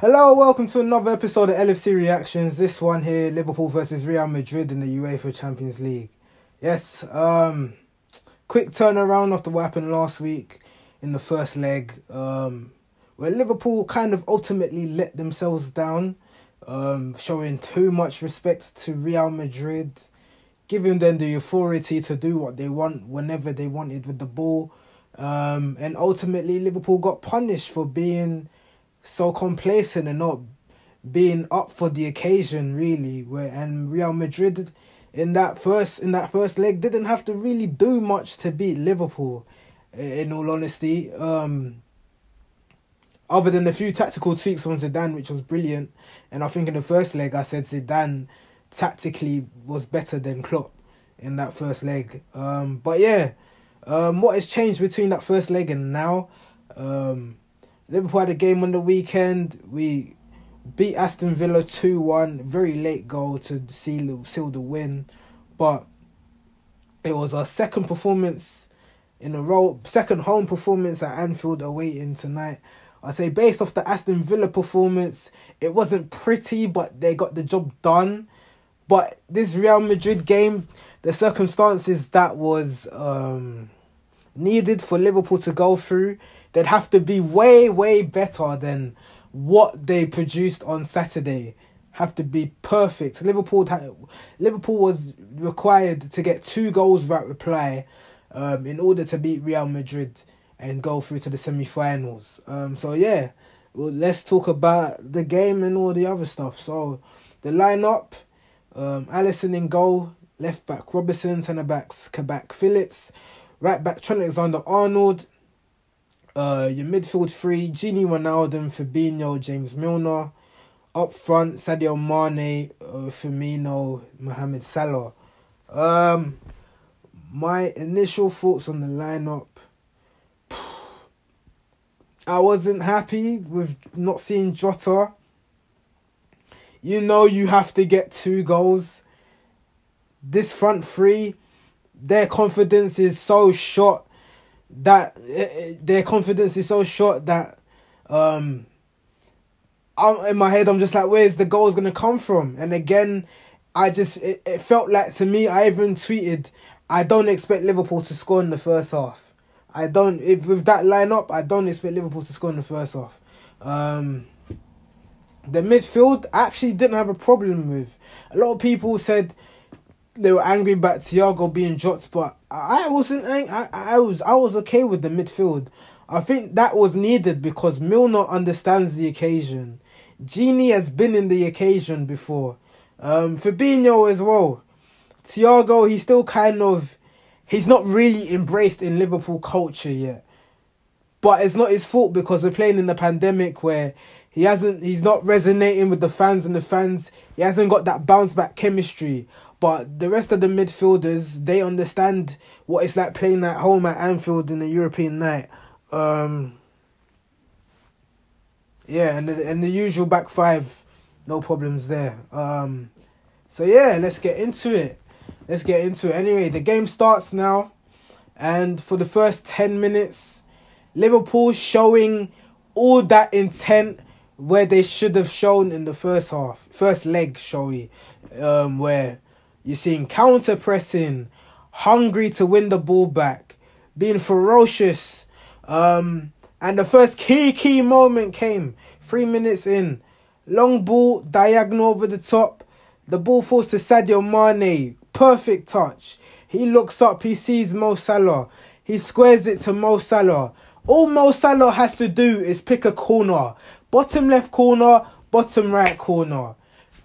Hello, welcome to another episode of LFC Reactions. This one here, Liverpool versus Real Madrid in the UEFA Champions League. Yes, um, quick turnaround after what happened last week in the first leg, um, where Liverpool kind of ultimately let themselves down, um, showing too much respect to Real Madrid, giving them the authority to do what they want whenever they wanted with the ball. Um, and ultimately, Liverpool got punished for being so complacent and not being up for the occasion, really. Where and Real Madrid in that first in that first leg didn't have to really do much to beat Liverpool. In all honesty, um, other than a few tactical tweaks on Zidane, which was brilliant, and I think in the first leg I said Zidane tactically was better than Klopp in that first leg. Um, but yeah, um, what has changed between that first leg and now? Um, Liverpool had a game on the weekend. We beat Aston Villa 2 1. Very late goal to seal, seal the win. But it was our second performance in a row, second home performance at Anfield awaiting tonight. I say, based off the Aston Villa performance, it wasn't pretty, but they got the job done. But this Real Madrid game, the circumstances that was um, needed for Liverpool to go through, they'd have to be way, way better than what they produced on Saturday. Have to be perfect. Liverpool Liverpool was required to get two goals without reply, um, in order to beat Real Madrid and go through to the semi-finals. Um, so yeah, well, let's talk about the game and all the other stuff. So the lineup, um, Alisson in goal, left back Robertson, centre backs Kabak Phillips, right back Trent Alexander Arnold, uh, your midfield three, Gini Wijnaldum, Fabinho, James Milner. Up front, Sadio Mane, uh, Firmino, Mohamed Salah. Um, my initial thoughts on the lineup. I wasn't happy with not seeing Jota. You know you have to get two goals. This front three, their confidence is so shot that uh, their confidence is so short that um I'm in my head I'm just like where's the goals gonna come from? And again I just it, it felt like to me I even tweeted I don't expect Liverpool to score in the first half. I don't if with that lineup I don't expect Liverpool to score in the first half. Um the midfield I actually didn't have a problem with. A lot of people said they were angry about Thiago being dropped, but I wasn't. I I was I was okay with the midfield. I think that was needed because Milner understands the occasion. Gini has been in the occasion before. Um, Fabinho as well. Thiago, he's still kind of, he's not really embraced in Liverpool culture yet. But it's not his fault because we're playing in the pandemic where he hasn't, he's not resonating with the fans and the fans. He hasn't got that bounce back chemistry. But the rest of the midfielders, they understand what it's like playing at home at Anfield in the European night. Um, yeah, and the, and the usual back five, no problems there. Um, so yeah, let's get into it. Let's get into it. Anyway, the game starts now, and for the first ten minutes, Liverpool showing all that intent where they should have shown in the first half, first leg, shall we? Um, where you're seeing counter pressing, hungry to win the ball back, being ferocious. Um, and the first key, key moment came three minutes in. Long ball, diagonal over the top. The ball falls to Sadio Mane. Perfect touch. He looks up, he sees Mo Salah. He squares it to Mo Salah. All Mo Salah has to do is pick a corner. Bottom left corner, bottom right corner.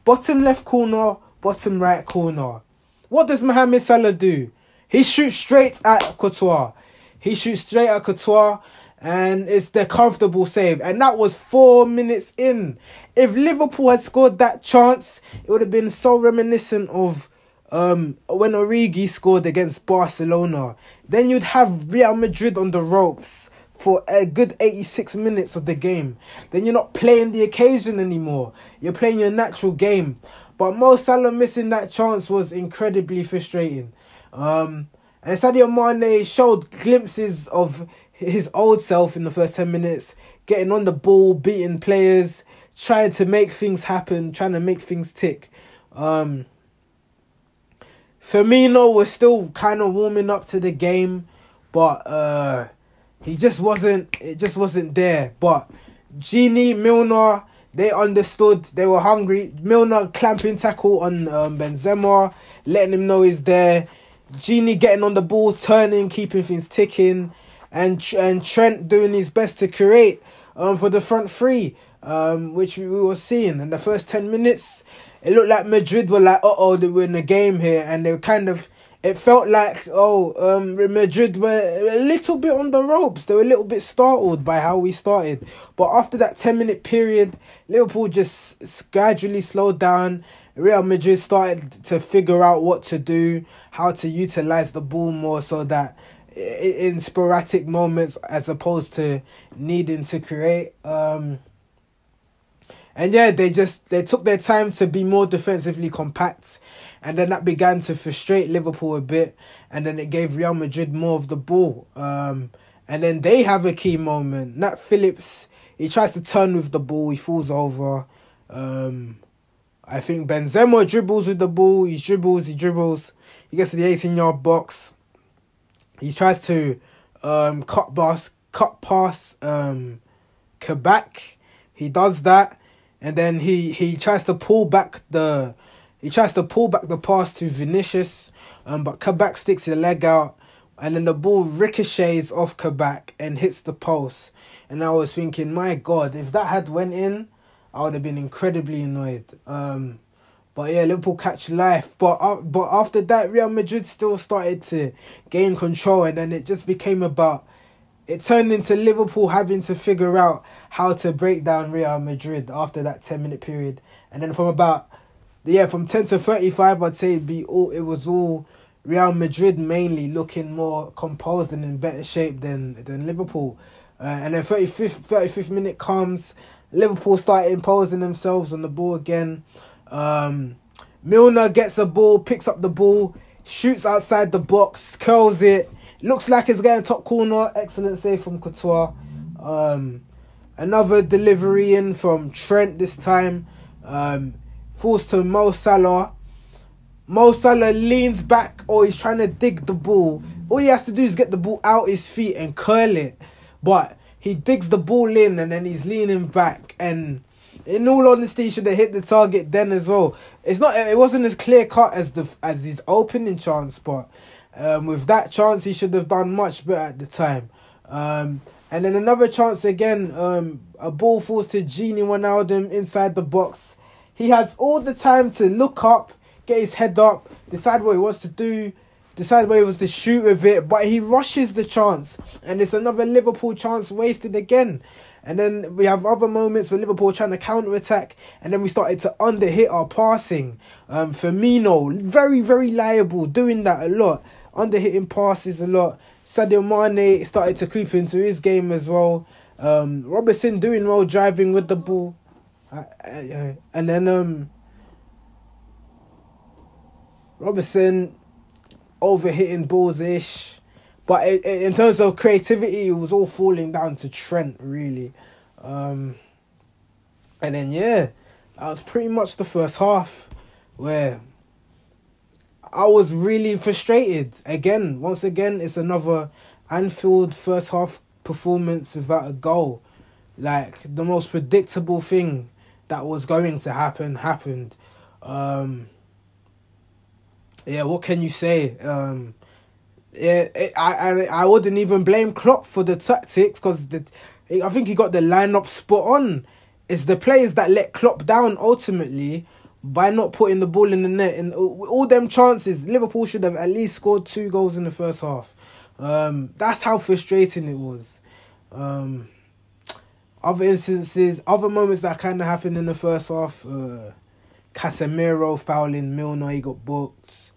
Bottom left corner, bottom right corner. What does Mohamed Salah do? He shoots straight at Courtois. He shoots straight at Courtois and it's the comfortable save. And that was four minutes in. If Liverpool had scored that chance, it would have been so reminiscent of um, when Origi scored against Barcelona. Then you'd have Real Madrid on the ropes for a good 86 minutes of the game. Then you're not playing the occasion anymore. You're playing your natural game. But Mo Salah missing that chance was incredibly frustrating. Um, and Sadio Mane showed glimpses of his old self in the first 10 minutes, getting on the ball, beating players, trying to make things happen, trying to make things tick. Um, Firmino was still kind of warming up to the game, but uh, he just wasn't. It just wasn't there. But Gini Milner, they understood. They were hungry. Milner clamping tackle on um, Benzema, letting him know he's there. Gini getting on the ball, turning, keeping things ticking, and and Trent doing his best to create um for the front three, um which we were seeing in the first ten minutes it looked like Madrid were like, uh oh, they were in the game here, and they were kind of. It felt like oh, um, Madrid were a little bit on the ropes. They were a little bit startled by how we started, but after that ten minute period, Liverpool just gradually slowed down. Real Madrid started to figure out what to do, how to utilize the ball more, so that in sporadic moments, as opposed to needing to create. Um, and yeah, they just they took their time to be more defensively compact, and then that began to frustrate Liverpool a bit, and then it gave Real Madrid more of the ball. Um, and then they have a key moment. Nat Phillips he tries to turn with the ball, he falls over. Um, I think Benzema dribbles with the ball. He dribbles, he dribbles. He gets to the eighteen yard box. He tries to um, cut pass, cut pass um, Kabak. He does that, and then he he tries to pull back the he tries to pull back the pass to Vinicius, um, but Kabak sticks his leg out, and then the ball ricochets off Kabak and hits the post. And I was thinking, my God, if that had went in, I would have been incredibly annoyed. Um, but yeah, Liverpool catch life. But uh, but after that, Real Madrid still started to gain control, and then it just became about it turned into Liverpool having to figure out how to break down Real Madrid after that 10 minute period. And then from about, yeah, from 10 to 35, I'd say it'd be all, it was all Real Madrid mainly looking more composed and in better shape than, than Liverpool. Uh, and then 35th, 35th minute comes, Liverpool start imposing themselves on the ball again. Um, Milner gets a ball, picks up the ball, shoots outside the box, curls it Looks like it's getting top corner. Excellent save from Courtois. Um, another delivery in from Trent this time. Um, falls to Mo Salah. Mo Salah leans back or he's trying to dig the ball. All he has to do is get the ball out his feet and curl it. But he digs the ball in and then he's leaning back. And in all honesty, he should have hit the target then as well. It's not. It wasn't as clear cut as the as his opening chance, but um, with that chance, he should have done much better at the time. Um, and then another chance again, um, a ball falls to Gini Wijnaldum inside the box. He has all the time to look up, get his head up, decide what he wants to do, decide where he wants to shoot with it, but he rushes the chance. And it's another Liverpool chance wasted again. And then we have other moments where Liverpool trying to counter attack, and then we started to underhit our passing. Um, Firmino, very, very liable, doing that a lot under hitting passes a lot. Sadio Mane started to creep into his game as well. Um, Robertson doing well driving with the ball, uh, uh, and then um, Robertson over hitting balls ish. But it, it, in terms of creativity, it was all falling down to Trent really. Um, and then yeah, that was pretty much the first half where I was really frustrated. Again, once again, it's another Anfield first half performance without a goal. Like the most predictable thing that was going to happen happened. Um, yeah, what can you say? Um, it, I, I I wouldn't even blame Klopp for the tactics because I think he got the lineup spot on. It's the players that let Klopp down ultimately by not putting the ball in the net and all them chances, Liverpool should have at least scored two goals in the first half. Um, that's how frustrating it was. Um, other instances, other moments that kind of happened in the first half. Uh, Casemiro fouling Milner, he got booked,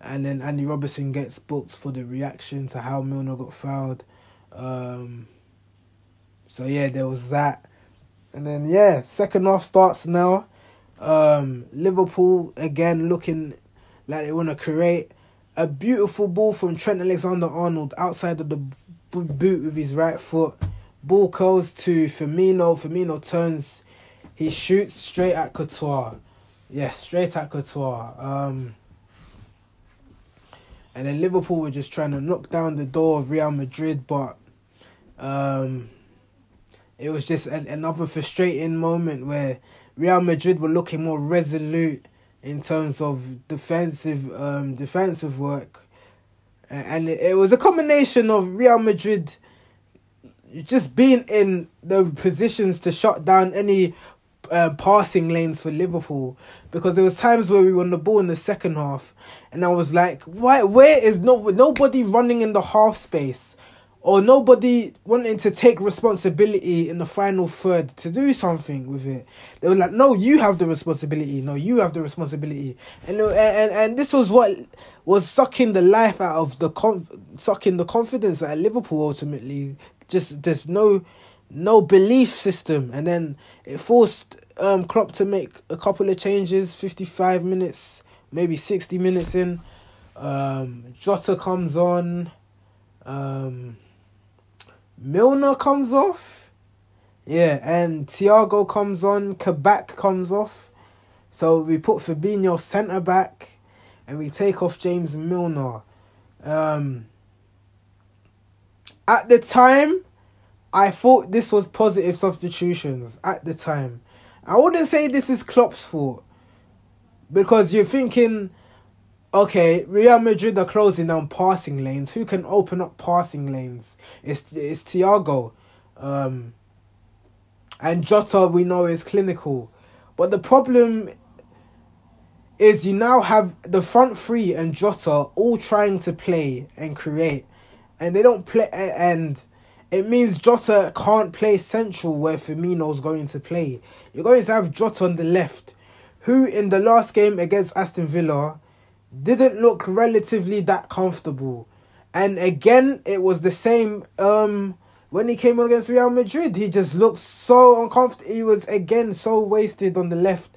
and then Andy Robertson gets booked for the reaction to how Milner got fouled. Um, so yeah, there was that, and then yeah, second half starts now. Um, Liverpool again looking like they want to create a beautiful ball from Trent Alexander Arnold outside of the boot with his right foot. Ball goes to Firmino. Firmino turns, he shoots straight at Courtois. Yeah, straight at Courtois. Um, and then Liverpool were just trying to knock down the door of Real Madrid, but um, it was just a, another frustrating moment where Real Madrid were looking more resolute in terms of defensive um, defensive work, and it, it was a combination of Real Madrid just being in the positions to shut down any uh, passing lanes for Liverpool. Because there was times where we won the ball in the second half and I was like why where is no nobody running in the half space? Or nobody wanting to take responsibility in the final third to do something with it? They were like no you have the responsibility. No you have the responsibility. And and and this was what was sucking the life out of the con- sucking the confidence at Liverpool ultimately just there's no no belief system, and then it forced um Klopp to make a couple of changes. Fifty five minutes, maybe sixty minutes in, um, Jota comes on, um, Milner comes off, yeah, and Thiago comes on. Kabak comes off, so we put Fabinho centre back, and we take off James Milner. Um, at the time, I thought this was positive substitutions at the time. I wouldn't say this is Klopp's fault because you're thinking, okay, Real Madrid are closing down passing lanes. Who can open up passing lanes? It's it's Thiago, um, and Jota. We know is clinical, but the problem is you now have the front three and Jota all trying to play and create and they don't play and it means Jota can't play central where Firmino's going to play. You're going to have Jota on the left, who in the last game against Aston Villa didn't look relatively that comfortable. And again, it was the same um when he came on against Real Madrid. He just looked so uncomfortable. He was again so wasted on the left.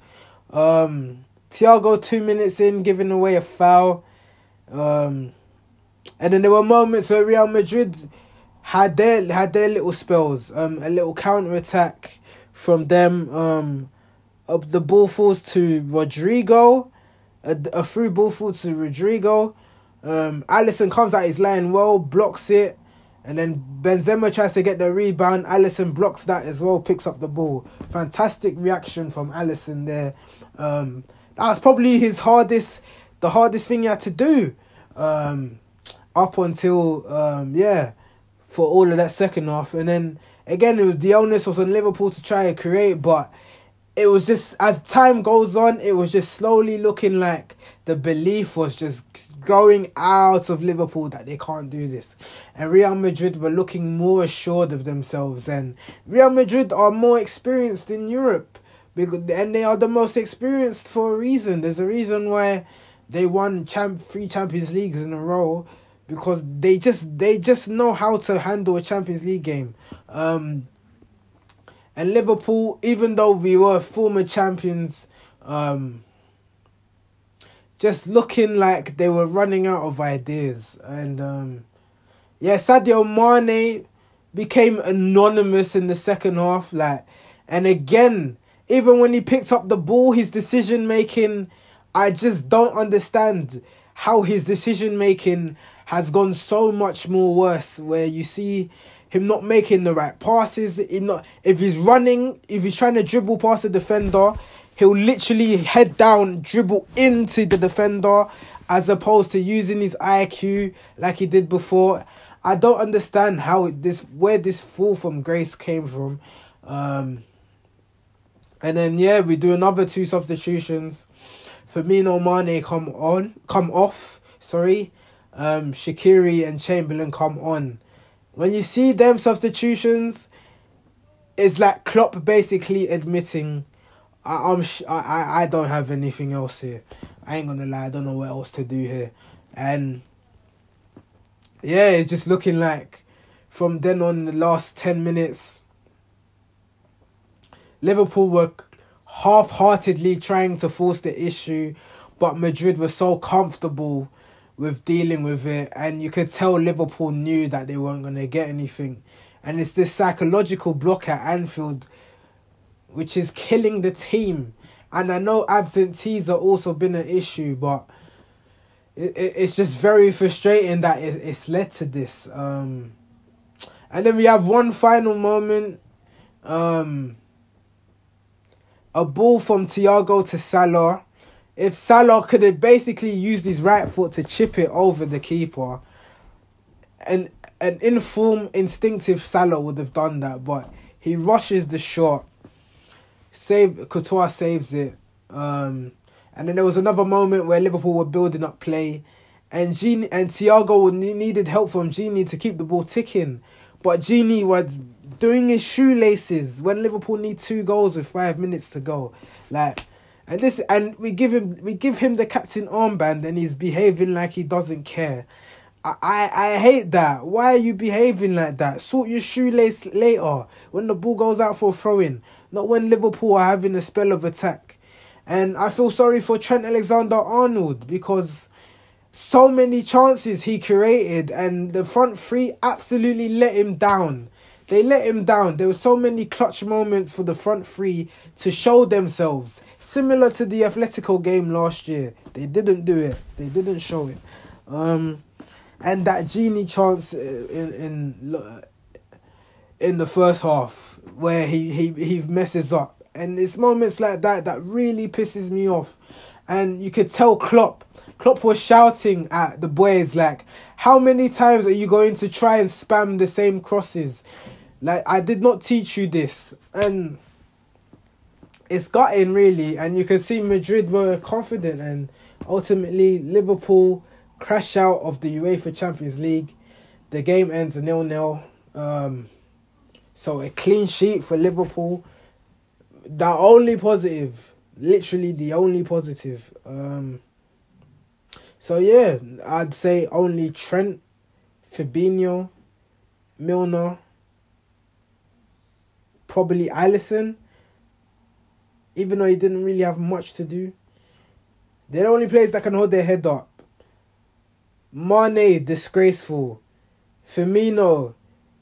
Um Thiago two minutes in giving away a foul. Um and then there were moments where Real Madrid had their had their little spells. Um, a little counter attack from them. Um, up the ball falls to Rodrygo, a, a through ball falls to Rodrygo. Um, Alisson comes out his line well, blocks it, and then Benzema tries to get the rebound. Alisson blocks that as well, picks up the ball. Fantastic reaction from Alisson there. Um, that's probably his hardest, the hardest thing he had to do. Um, up until um yeah for all of that second half. And then again it was the onus was on Liverpool to try and create but it was just as time goes on it was just slowly looking like the belief was just growing out of Liverpool that they can't do this. And Real Madrid were looking more assured of themselves. And Real Madrid are more experienced in Europe and they are the most experienced for a reason. There's a reason why they won champ three Champions Leagues in a row because they just they just know how to handle a Champions League game. Um, and Liverpool, even though we were former champions, um, just looking like they were running out of ideas. And um, yeah, Sadio Mane became anonymous in the second half. Like, and again, even when he picked up the ball, his decision making, I just don't understand how his decision making has gone so much more worse where you see him not making the right passes. Not if he's running, if he's trying to dribble past the defender, he'll literally head down, dribble into the defender, as opposed to using his IQ like he did before. I don't understand how this where this fall from grace came from. Um, and then yeah, we do another two substitutions. Firmino Mane come on, come off. Sorry, um, Shaqiri and Chamberlain come on. When you see them substitutions, it's like Klopp basically admitting, I, I'm sh- I, I don't have anything else here. I ain't gonna lie, I don't know what else to do here. And yeah, it's just looking like from then on, the last 10 minutes, Liverpool were half heartedly trying to force the issue, but Madrid was so comfortable with dealing with it, and you could tell Liverpool knew that they weren't going to get anything. And it's this psychological block at Anfield which is killing the team. And I know absentees are also been an issue, but it, it it's just very frustrating that it, it's led to this. Um, and then we have one final moment. Um, a ball from Thiago to Salah. If Salah could have basically used his right foot to chip it over the keeper, and an informed, instinctive Salah would have done that, but he rushes the shot. Save Courtois saves it. Um, and then there was another moment where Liverpool were building up play, and Gini and Thiago needed help from Gini to keep the ball ticking, but Gini was doing his shoelaces when Liverpool need two goals with five minutes to go, like. And this, and we give him, we give him the captain armband, and he's behaving like he doesn't care. I, I, I hate that. Why are you behaving like that? Sort your shoelace later when the ball goes out for a throw in, not when Liverpool are having a spell of attack. And I feel sorry for Trent Alexander Arnold because so many chances he created and the front three absolutely let him down. They let him down. There were so many clutch moments for the front three to show themselves. Similar to the Atletico game last year. They didn't do it. They didn't show it. Um and that Gini chance in in in the first half where he he he messes up, and it's moments like that that really pisses me off, and you could tell Klopp. Klopp was shouting at the boys like, "How many times are you going to try and spam the same crosses? Like I did not teach you this." And it's gotten really, and you can see Madrid were confident, and ultimately Liverpool crash out of the UEFA Champions League. The game ends a nil nil. Um, so a clean sheet for Liverpool. The only positive, literally the only positive. Um, so yeah, I'd say only Trent, Fabinho, Milner, probably Alisson. Even though he didn't really have much to do. They're the only players that can hold their head up. Mane, disgraceful. Firmino,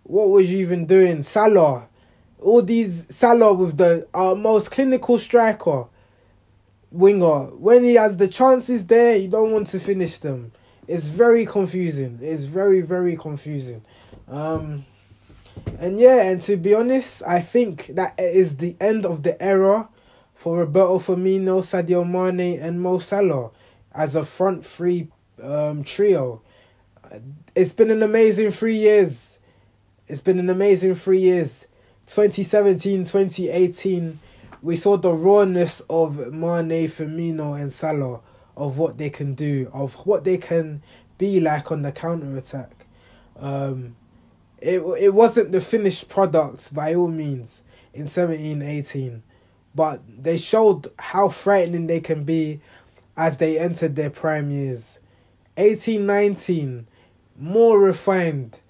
what was you even doing? Salah, all these Salah with the most clinical striker, winger. When he has the chances there, you don't want to finish them. It's very confusing. It's very very confusing. Um, and yeah, and to be honest, I think that is the end of the era for Roberto Firmino, Sadio Mane, and Mo Salah as a front three um, trio. It's been an amazing three years. It's been an amazing three years. 2017, 2018, we saw the rawness of Mane, Firmino, and Salah of what they can do, of what they can be like on the counter attack. Um, it it wasn't the finished product by all means in 17, 18, but they showed how frightening they can be as they entered their prime years. 1819, more refined,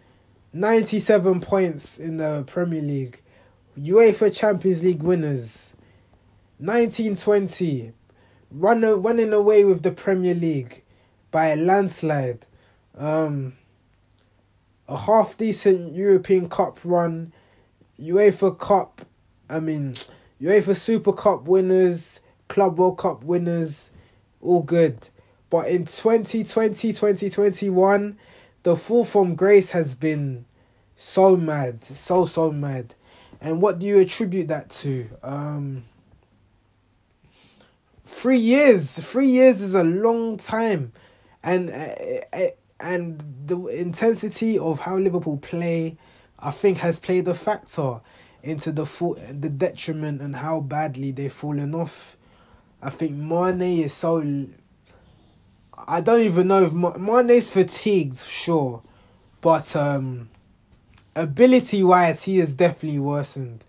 97 points in the Premier League, UEFA Champions League winners. 1920, run, running away with the Premier League by a landslide. Um, a half decent European Cup run, UEFA Cup, I mean, UEFA Super Cup winners, Club World Cup winners, all good. But in 2020, 2021, the fall from grace has been so mad, so, so mad. And what do you attribute that to? Um, three years. Three years is a long time. And uh, and the intensity of how Liverpool play, I think, has played a factor into the full, the detriment and how badly they've fallen off. I think Mane is so I don't even know if Mane's fatigued, sure, but um, ability wise, he has definitely worsened.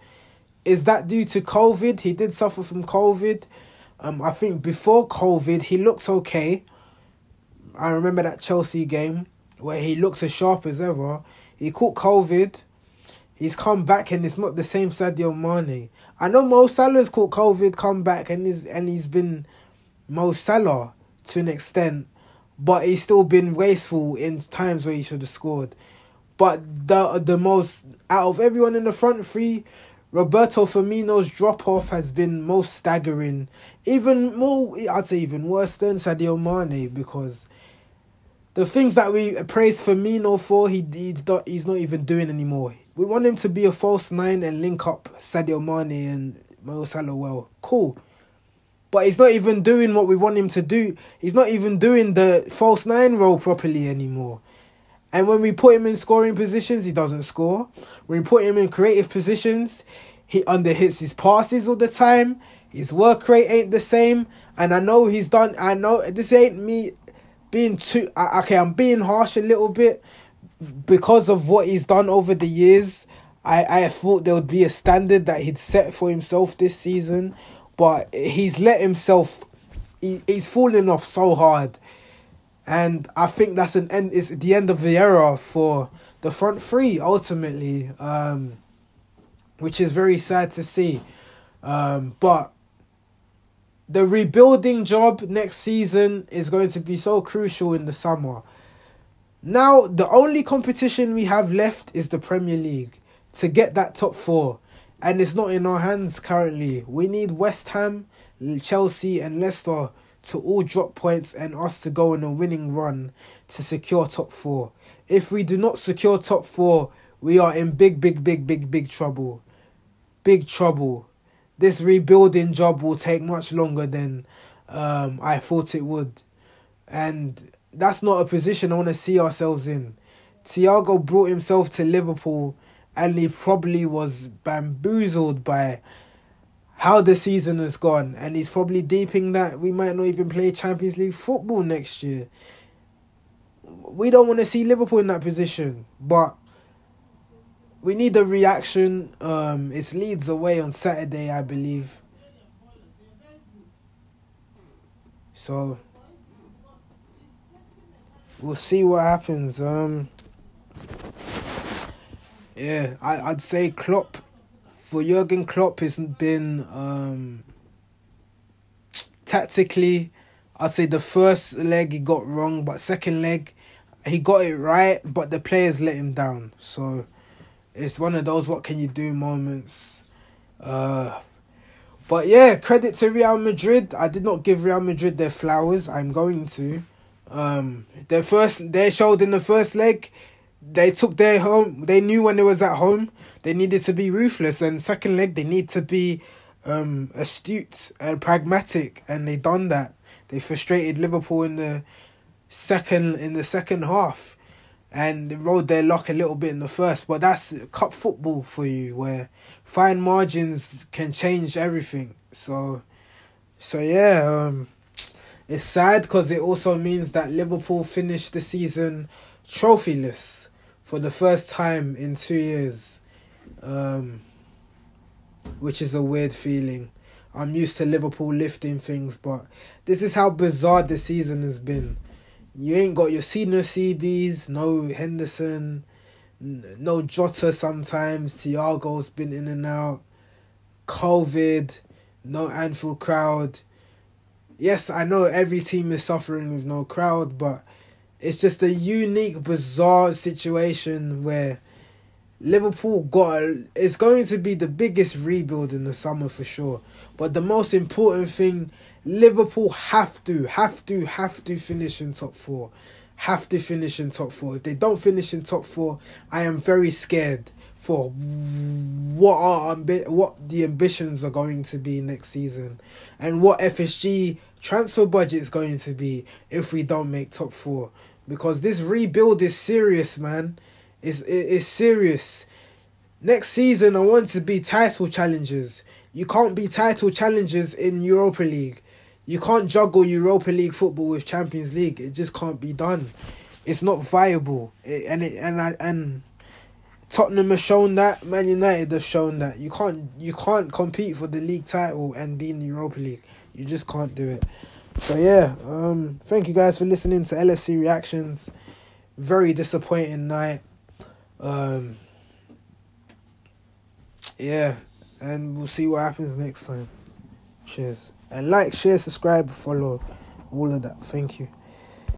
Is that due to COVID? He did suffer from COVID. Um, I think before COVID, he looked okay. I remember that Chelsea game where he looked as sharp as ever. He caught COVID. He's come back and it's not the same Sadio Mane. I know Mo Salah's caught COVID, come back and he's and he's been Mo Salah to an extent, but he's still been wasteful in times where he should have scored. But the the most out of everyone in the front three, Roberto Firmino's drop off has been most staggering. Even more, I'd say even worse than Sadio Mane because the things that we praise Firmino for, he he's not he's not even doing anymore. We want him to be a false nine and link up Sadio Mane and Mo Salah well. Cool. But he's not even doing what we want him to do. He's not even doing the false nine role properly anymore. And when we put him in scoring positions, he doesn't score. When we put him in creative positions, he underhits his passes all the time. His work rate ain't the same. And I know he's done. I know this ain't me being too. Okay, I'm being harsh a little bit because of what he's done over the years. I, I thought there would be a standard that he'd set for himself this season, but he's let himself. He, he's fallen off so hard and I think that's an end. It's the end of the era for the front three ultimately, um, which is very sad to see. Um, but the rebuilding job next season is going to be so crucial in the summer. Now, the only competition we have left is the Premier League to get that top four, and it's not in our hands currently. We need West Ham, Chelsea, and Leicester to all drop points and us to go on a winning run to secure top four. If we do not secure top four, we are in big, big, big, big, big trouble. Big trouble. This rebuilding job will take much longer than um, I thought it would. And that's not a position I want to see ourselves in. Thiago brought himself to Liverpool and he probably was bamboozled by how the season has gone, and he's probably deeping that we might not even play Champions League football next year. We don't want to see Liverpool in that position, but we need a reaction. Um, it's Leeds away on Saturday, I believe. So we'll see what happens. Um, yeah, I I'd say Klopp for Jurgen Klopp hasn't been um, tactically. I'd say the first leg he got wrong, but second leg he got it right, but the players let him down. So it's one of those what can you do moments. Uh, but yeah, credit to Real Madrid. I did not give Real Madrid their flowers. I'm going to. Um, their first, they showed in the first leg they took their home. They knew when they was at home, they needed to be ruthless. And second leg, they need to be um, astute and pragmatic, and they done that. They frustrated Liverpool in the second in the second half, and they rode their luck a little bit in the first. But that's cup football for you, where fine margins can change everything. So, so yeah, um, it's sad because it also means that Liverpool finished the season trophyless for the first time in two years, um, which is a weird feeling. I'm used to Liverpool lifting things, but this is how bizarre the season has been. You ain't got your senior CBs, no Henderson, no Jota sometimes. Thiago's been in and out. COVID, no Anfield crowd. Yes, I know every team is suffering with no crowd, but it's just a unique, bizarre situation where Liverpool got. A, it's going to be the biggest rebuild in the summer for sure. But the most important thing, Liverpool have to, have to, have to finish in top four. Have to finish in top four. If they don't finish in top four, I am very scared for what are what the ambitions are going to be next season, and what FSG transfer budget is going to be if we don't make top four because this rebuild is serious, man. It's it's serious. Next season, I want to be title challengers. You can't be title challengers in Europa League. You can't juggle Europa League football with Champions League. It just can't be done. It's not viable. It, and it, and I and Tottenham have shown that. Man United have shown that. You can't you can't compete for the league title and be in the Europa League. You just can't do it. So yeah, um, thank you guys for listening to LFC reactions. Very disappointing night. Um, yeah, and we'll see what happens next time. Cheers. And like, share, subscribe, follow, all of that. Thank you.